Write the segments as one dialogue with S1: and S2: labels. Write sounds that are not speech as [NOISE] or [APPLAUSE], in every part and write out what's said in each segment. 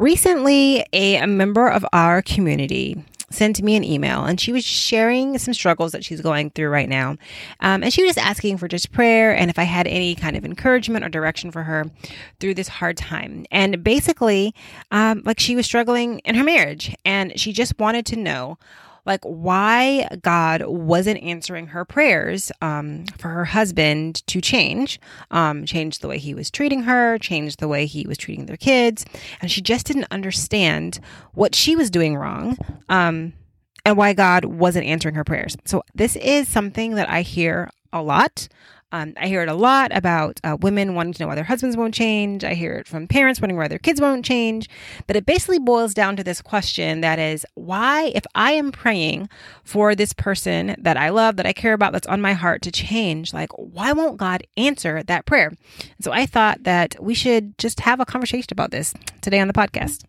S1: Recently, a, a member of our community sent me an email and she was sharing some struggles that she's going through right now. Um, and she was just asking for just prayer and if I had any kind of encouragement or direction for her through this hard time. And basically, um, like she was struggling in her marriage and she just wanted to know like why God wasn't answering her prayers um, for her husband to change, um, change the way he was treating her, change the way he was treating their kids, and she just didn't understand what she was doing wrong. Um, and why God wasn't answering her prayers. So, this is something that I hear a lot. Um, I hear it a lot about uh, women wanting to know why their husbands won't change. I hear it from parents wondering why their kids won't change. But it basically boils down to this question that is, why, if I am praying for this person that I love, that I care about, that's on my heart to change, like, why won't God answer that prayer? And so I thought that we should just have a conversation about this today on the podcast.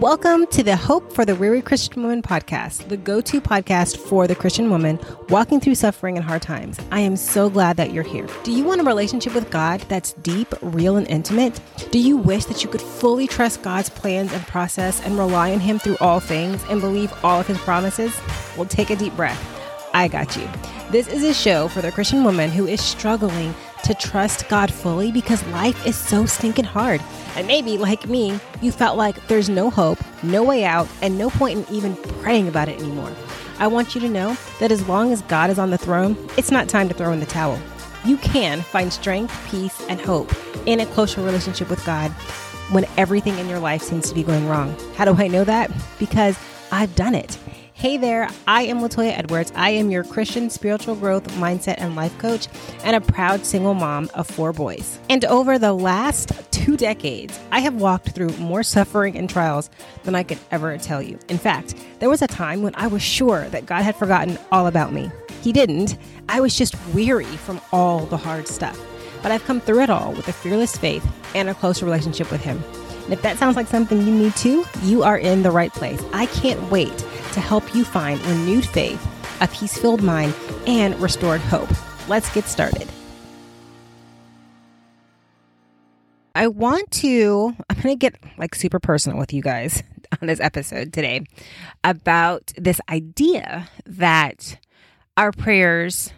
S1: Welcome to the Hope for the Weary Christian Woman podcast, the go to podcast for the Christian woman walking through suffering and hard times. I am so glad that you're here. Do you want a relationship with God that's deep, real, and intimate? Do you wish that you could fully trust God's plans and process and rely on Him through all things and believe all of His promises? Well, take a deep breath. I got you. This is a show for the Christian woman who is struggling to trust God fully because life is so stinking hard. And maybe, like me, you felt like there's no hope, no way out, and no point in even praying about it anymore. I want you to know that as long as God is on the throne, it's not time to throw in the towel. You can find strength, peace, and hope in a closer relationship with God when everything in your life seems to be going wrong. How do I know that? Because I've done it. Hey there, I am Latoya Edwards. I am your Christian spiritual growth mindset and life coach and a proud single mom of four boys. And over the last two decades, I have walked through more suffering and trials than I could ever tell you. In fact, there was a time when I was sure that God had forgotten all about me. He didn't. I was just weary from all the hard stuff. But I've come through it all with a fearless faith and a closer relationship with Him. And if that sounds like something you need too, you are in the right place. I can't wait to help you find renewed faith, a peace filled mind, and restored hope. Let's get started. I want to, I'm going to get like super personal with you guys [LAUGHS] on this episode today about this idea that our prayers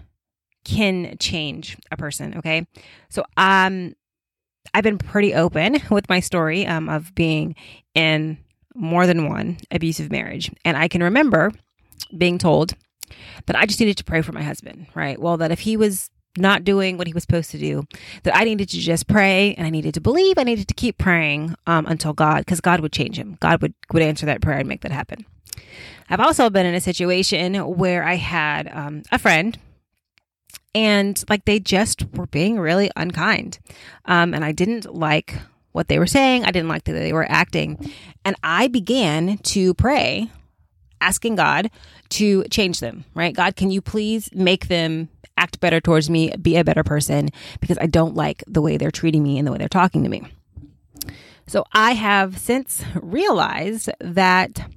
S1: can change a person. Okay. So, um, I've been pretty open [LAUGHS] with my story um, of being in more than one abusive marriage. And I can remember being told that I just needed to pray for my husband, right? Well, that if he was not doing what he was supposed to do, that I needed to just pray and I needed to believe, I needed to keep praying um, until God, because God would change him. God would, would answer that prayer and make that happen. I've also been in a situation where I had um, a friend and like they just were being really unkind. Um, and I didn't like what they were saying. I didn't like the way they were acting. And I began to pray, asking God to change them, right? God, can you please make them act better towards me, be a better person, because I don't like the way they're treating me and the way they're talking to me. So I have since realized that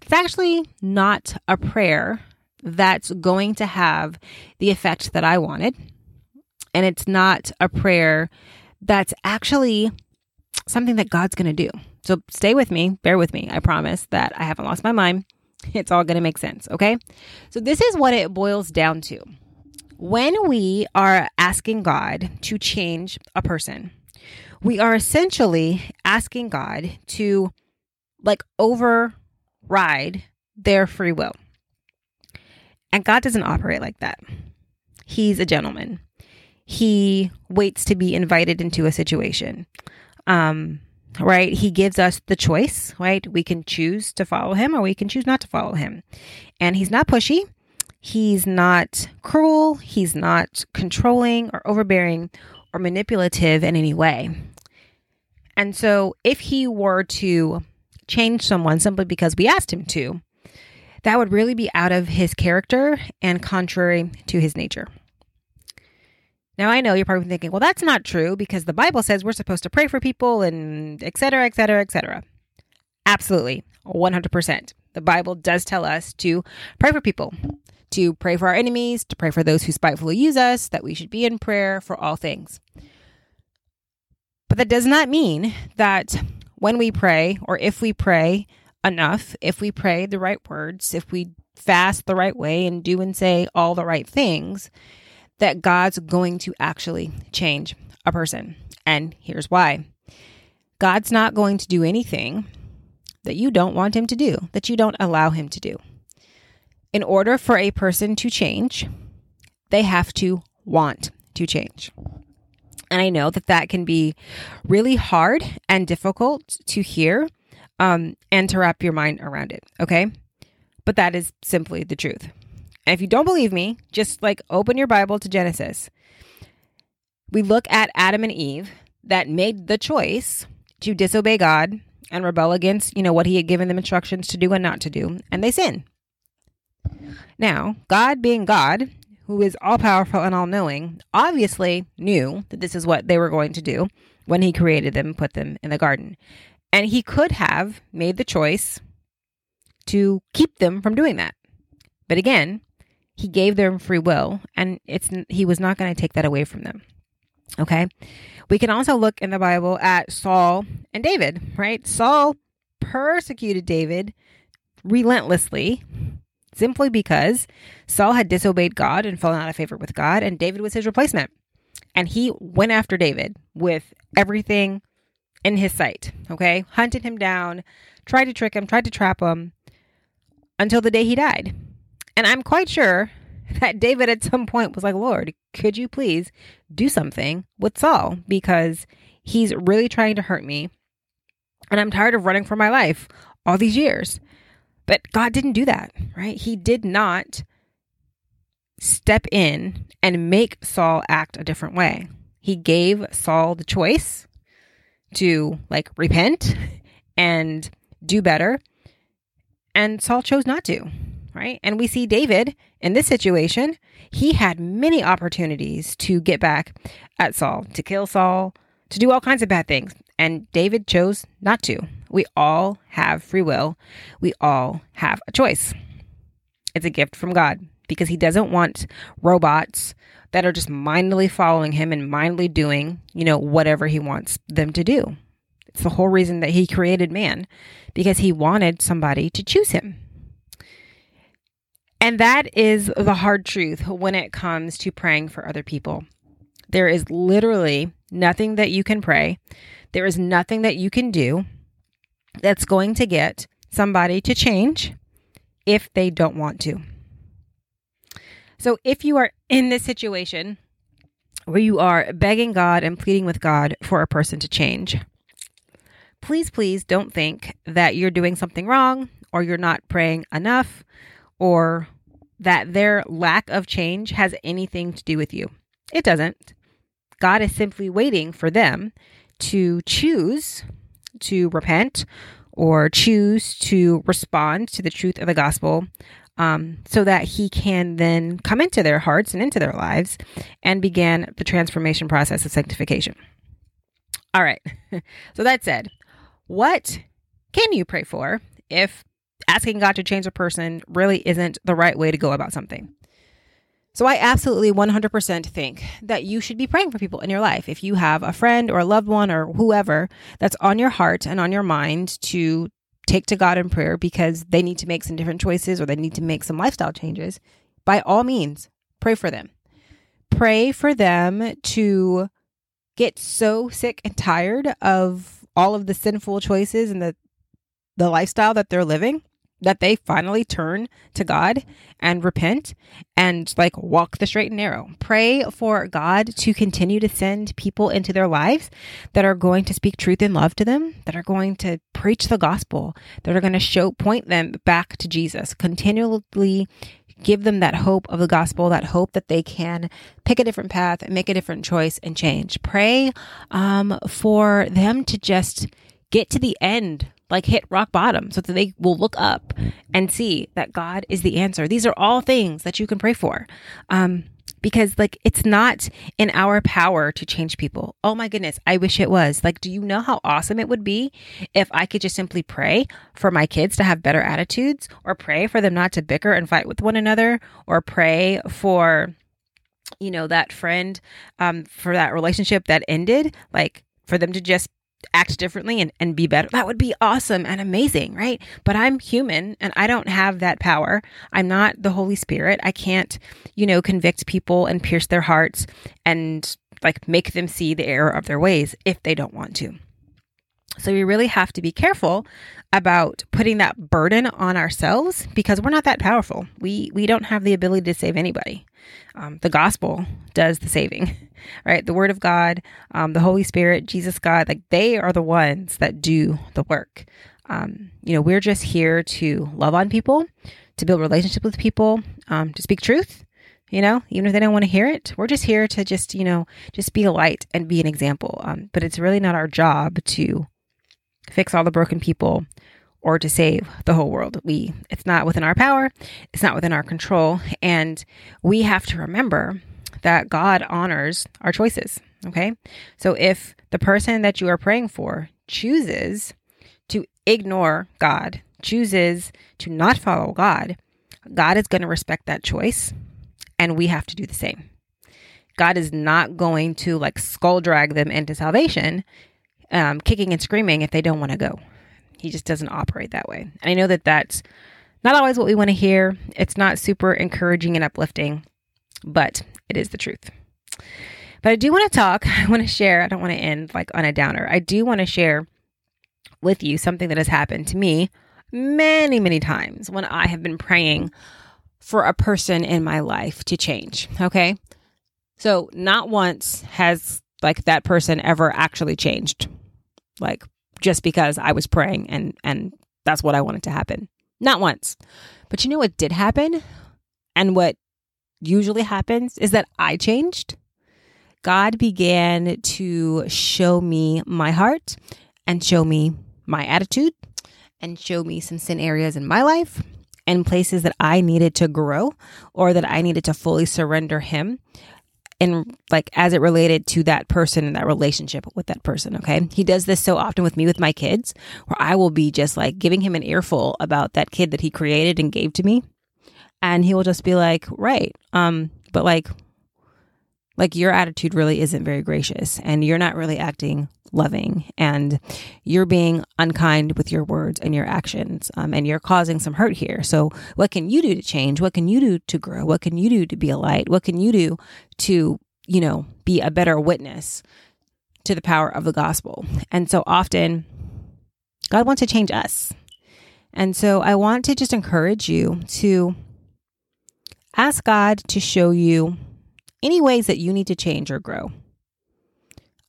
S1: it's actually not a prayer that's going to have the effect that I wanted. And it's not a prayer that's actually something that God's going to do. So stay with me, bear with me. I promise that I haven't lost my mind. [LAUGHS] It's all going to make sense, okay? So this is what it boils down to. When we are asking God to change a person, we are essentially asking God to like override their free will. And God doesn't operate like that. He's a gentleman he waits to be invited into a situation. Um, right? He gives us the choice, right? We can choose to follow him or we can choose not to follow him. And he's not pushy. He's not cruel. He's not controlling or overbearing or manipulative in any way. And so if he were to change someone simply because we asked him to, that would really be out of his character and contrary to his nature. Now I know you're probably thinking, well, that's not true because the Bible says we're supposed to pray for people and et cetera, et cetera, et cetera. Absolutely, 100%. The Bible does tell us to pray for people, to pray for our enemies, to pray for those who spitefully use us, that we should be in prayer for all things. But that does not mean that when we pray or if we pray enough, if we pray the right words, if we fast the right way and do and say all the right things, that God's going to actually change a person. And here's why God's not going to do anything that you don't want him to do, that you don't allow him to do. In order for a person to change, they have to want to change. And I know that that can be really hard and difficult to hear um, and to wrap your mind around it. Okay. But that is simply the truth. And if you don't believe me, just like open your Bible to Genesis. We look at Adam and Eve that made the choice to disobey God and rebel against, you know, what he had given them instructions to do and not to do, and they sin. Now, God being God, who is all powerful and all knowing, obviously knew that this is what they were going to do when he created them and put them in the garden. And he could have made the choice to keep them from doing that. But again, he gave them free will and it's he was not going to take that away from them. Okay? We can also look in the Bible at Saul and David, right? Saul persecuted David relentlessly simply because Saul had disobeyed God and fallen out of favor with God, and David was his replacement. And he went after David with everything in his sight, okay? Hunted him down, tried to trick him, tried to trap him until the day he died. And I'm quite sure [LAUGHS] that David at some point was like, Lord, could you please do something with Saul? Because he's really trying to hurt me. And I'm tired of running for my life all these years. But God didn't do that, right? He did not step in and make Saul act a different way. He gave Saul the choice to like repent [LAUGHS] and do better. And Saul chose not to right? And we see David in this situation, he had many opportunities to get back at Saul, to kill Saul, to do all kinds of bad things. And David chose not to. We all have free will, we all have a choice. It's a gift from God because he doesn't want robots that are just mindlessly following him and mindlessly doing, you know, whatever he wants them to do. It's the whole reason that he created man because he wanted somebody to choose him. And that is the hard truth when it comes to praying for other people. There is literally nothing that you can pray, there is nothing that you can do that's going to get somebody to change if they don't want to. So if you are in this situation where you are begging God and pleading with God for a person to change, please, please don't think that you're doing something wrong or you're not praying enough or that their lack of change has anything to do with you. It doesn't. God is simply waiting for them to choose to repent or choose to respond to the truth of the gospel um, so that he can then come into their hearts and into their lives and begin the transformation process of sanctification. All right. [LAUGHS] so that said, what can you pray for if asking God to change a person really isn't the right way to go about something. So I absolutely 100% think that you should be praying for people in your life. If you have a friend or a loved one or whoever that's on your heart and on your mind to take to God in prayer because they need to make some different choices or they need to make some lifestyle changes, by all means, pray for them. Pray for them to get so sick and tired of all of the sinful choices and the the lifestyle that they're living that they finally turn to God and repent and like walk the straight and narrow. Pray for God to continue to send people into their lives that are going to speak truth and love to them, that are going to preach the gospel, that are going to show point them back to Jesus. Continually give them that hope of the gospel, that hope that they can pick a different path, and make a different choice and change. Pray um, for them to just get to the end like hit rock bottom so that they will look up and see that God is the answer. These are all things that you can pray for. Um, because like it's not in our power to change people. Oh my goodness, I wish it was. Like do you know how awesome it would be if I could just simply pray for my kids to have better attitudes or pray for them not to bicker and fight with one another or pray for you know that friend um for that relationship that ended like for them to just act differently and, and be better. That would be awesome and amazing, right? But I'm human and I don't have that power. I'm not the Holy Spirit. I can't, you know, convict people and pierce their hearts and like make them see the error of their ways if they don't want to. So we really have to be careful about putting that burden on ourselves because we're not that powerful. We we don't have the ability to save anybody. Um, the gospel does the saving, [LAUGHS] right? The Word of God, um, the Holy Spirit, Jesus, God, like they are the ones that do the work. Um, you know, we're just here to love on people, to build relationship with people, um, to speak truth. You know, even if they don't want to hear it, we're just here to just you know just be a light and be an example. Um, but it's really not our job to fix all the broken people or to save the whole world. We it's not within our power, it's not within our control, and we have to remember that God honors our choices, okay? So if the person that you are praying for chooses to ignore God, chooses to not follow God, God is going to respect that choice, and we have to do the same. God is not going to like skull drag them into salvation um, kicking and screaming if they don't want to go. He just doesn't operate that way. And I know that that's not always what we want to hear. It's not super encouraging and uplifting, but it is the truth. But I do want to talk, [LAUGHS] I want to share, I don't want to end like on a downer. I do want to share with you something that has happened to me many, many times when I have been praying for a person in my life to change. Okay. So, not once has like that person ever actually changed like just because I was praying and and that's what I wanted to happen. Not once. But you know what did happen? And what usually happens is that I changed. God began to show me my heart and show me my attitude and show me some sin areas in my life and places that I needed to grow or that I needed to fully surrender Him and like as it related to that person and that relationship with that person. Okay. He does this so often with me with my kids, where I will be just like giving him an earful about that kid that he created and gave to me. And he will just be like, right. Um, but like, like your attitude really isn't very gracious and you're not really acting loving and you're being unkind with your words and your actions um, and you're causing some hurt here. So what can you do to change? What can you do to grow? What can you do to be a light? What can you do to you know be a better witness to the power of the gospel? And so often god wants to change us. And so i want to just encourage you to ask god to show you any ways that you need to change or grow.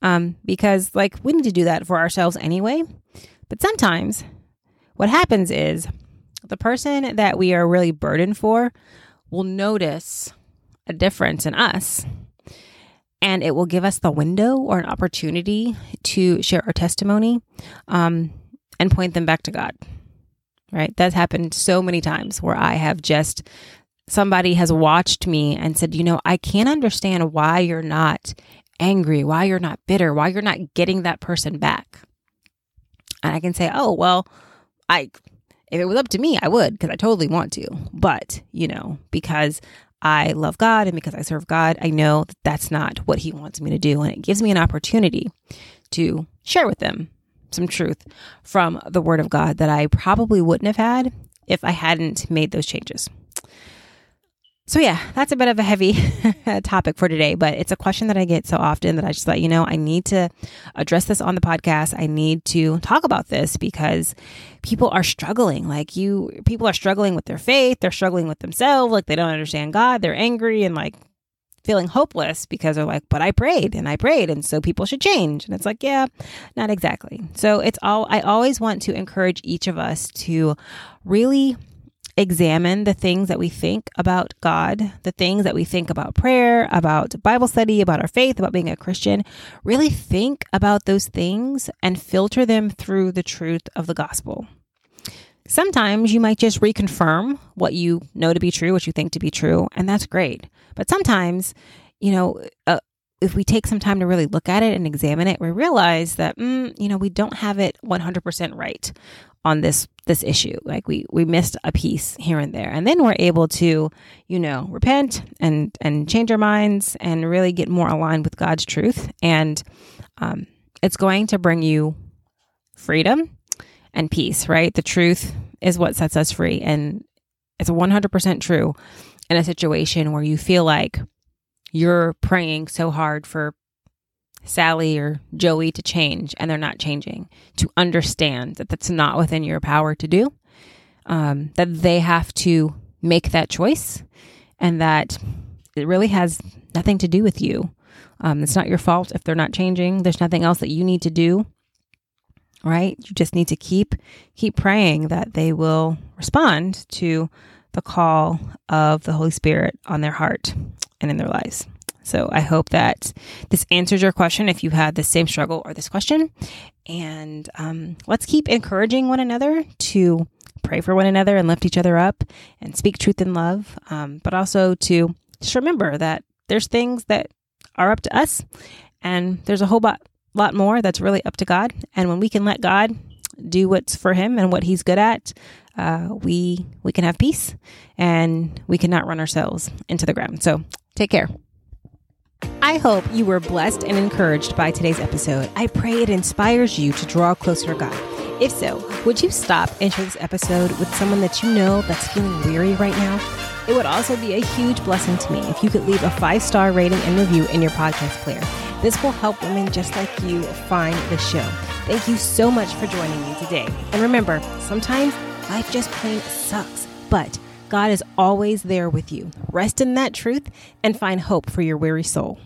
S1: Um, because, like, we need to do that for ourselves anyway. But sometimes what happens is the person that we are really burdened for will notice a difference in us and it will give us the window or an opportunity to share our testimony um, and point them back to God. Right? That's happened so many times where I have just somebody has watched me and said, you know, I can't understand why you're not angry, why you're not bitter, why you're not getting that person back. And I can say, oh, well, I, if it was up to me, I would because I totally want to. But, you know, because I love God and because I serve God, I know that that's not what He wants me to do. And it gives me an opportunity to share with them some truth from the Word of God that I probably wouldn't have had if I hadn't made those changes. So, yeah, that's a bit of a heavy [LAUGHS] topic for today, but it's a question that I get so often that I just thought, you know, I need to address this on the podcast. I need to talk about this because people are struggling. Like, you, people are struggling with their faith, they're struggling with themselves, like they don't understand God, they're angry and like feeling hopeless because they're like, but I prayed and I prayed, and so people should change. And it's like, yeah, not exactly. So, it's all, I always want to encourage each of us to really examine the things that we think about God, the things that we think about prayer, about Bible study, about our faith, about being a Christian, really think about those things and filter them through the truth of the gospel. Sometimes you might just reconfirm what you know to be true, what you think to be true, and that's great. But sometimes, you know, uh, if we take some time to really look at it and examine it, we realize that, mm, you know, we don't have it 100% right on this this issue like we we missed a piece here and there and then we're able to you know repent and and change our minds and really get more aligned with god's truth and um, it's going to bring you freedom and peace, right? The truth is what sets us free. And it's 100% true in a situation where you feel like you're praying so hard for Sally or Joey to change and they're not changing, to understand that that's not within your power to do, um, that they have to make that choice and that it really has nothing to do with you. Um, it's not your fault if they're not changing. There's nothing else that you need to do. Right? You just need to keep keep praying that they will respond to the call of the Holy Spirit on their heart and in their lives. So I hope that this answers your question if you had the same struggle or this question. And um, let's keep encouraging one another to pray for one another and lift each other up and speak truth in love, um, but also to just remember that there's things that are up to us, and there's a whole lot, lot more that's really up to God. And when we can let God do what's for Him and what He's good at, uh, we we can have peace, and we cannot run ourselves into the ground. So take care. I hope you were blessed and encouraged by today's episode. I pray it inspires you to draw closer to God. If so, would you stop and share this episode with someone that you know that's feeling weary right now? It would also be a huge blessing to me if you could leave a five star rating and review in your podcast player. This will help women just like you find the show. Thank you so much for joining me today. And remember, sometimes life just plain sucks, but God is always there with you. Rest in that truth and find hope for your weary soul.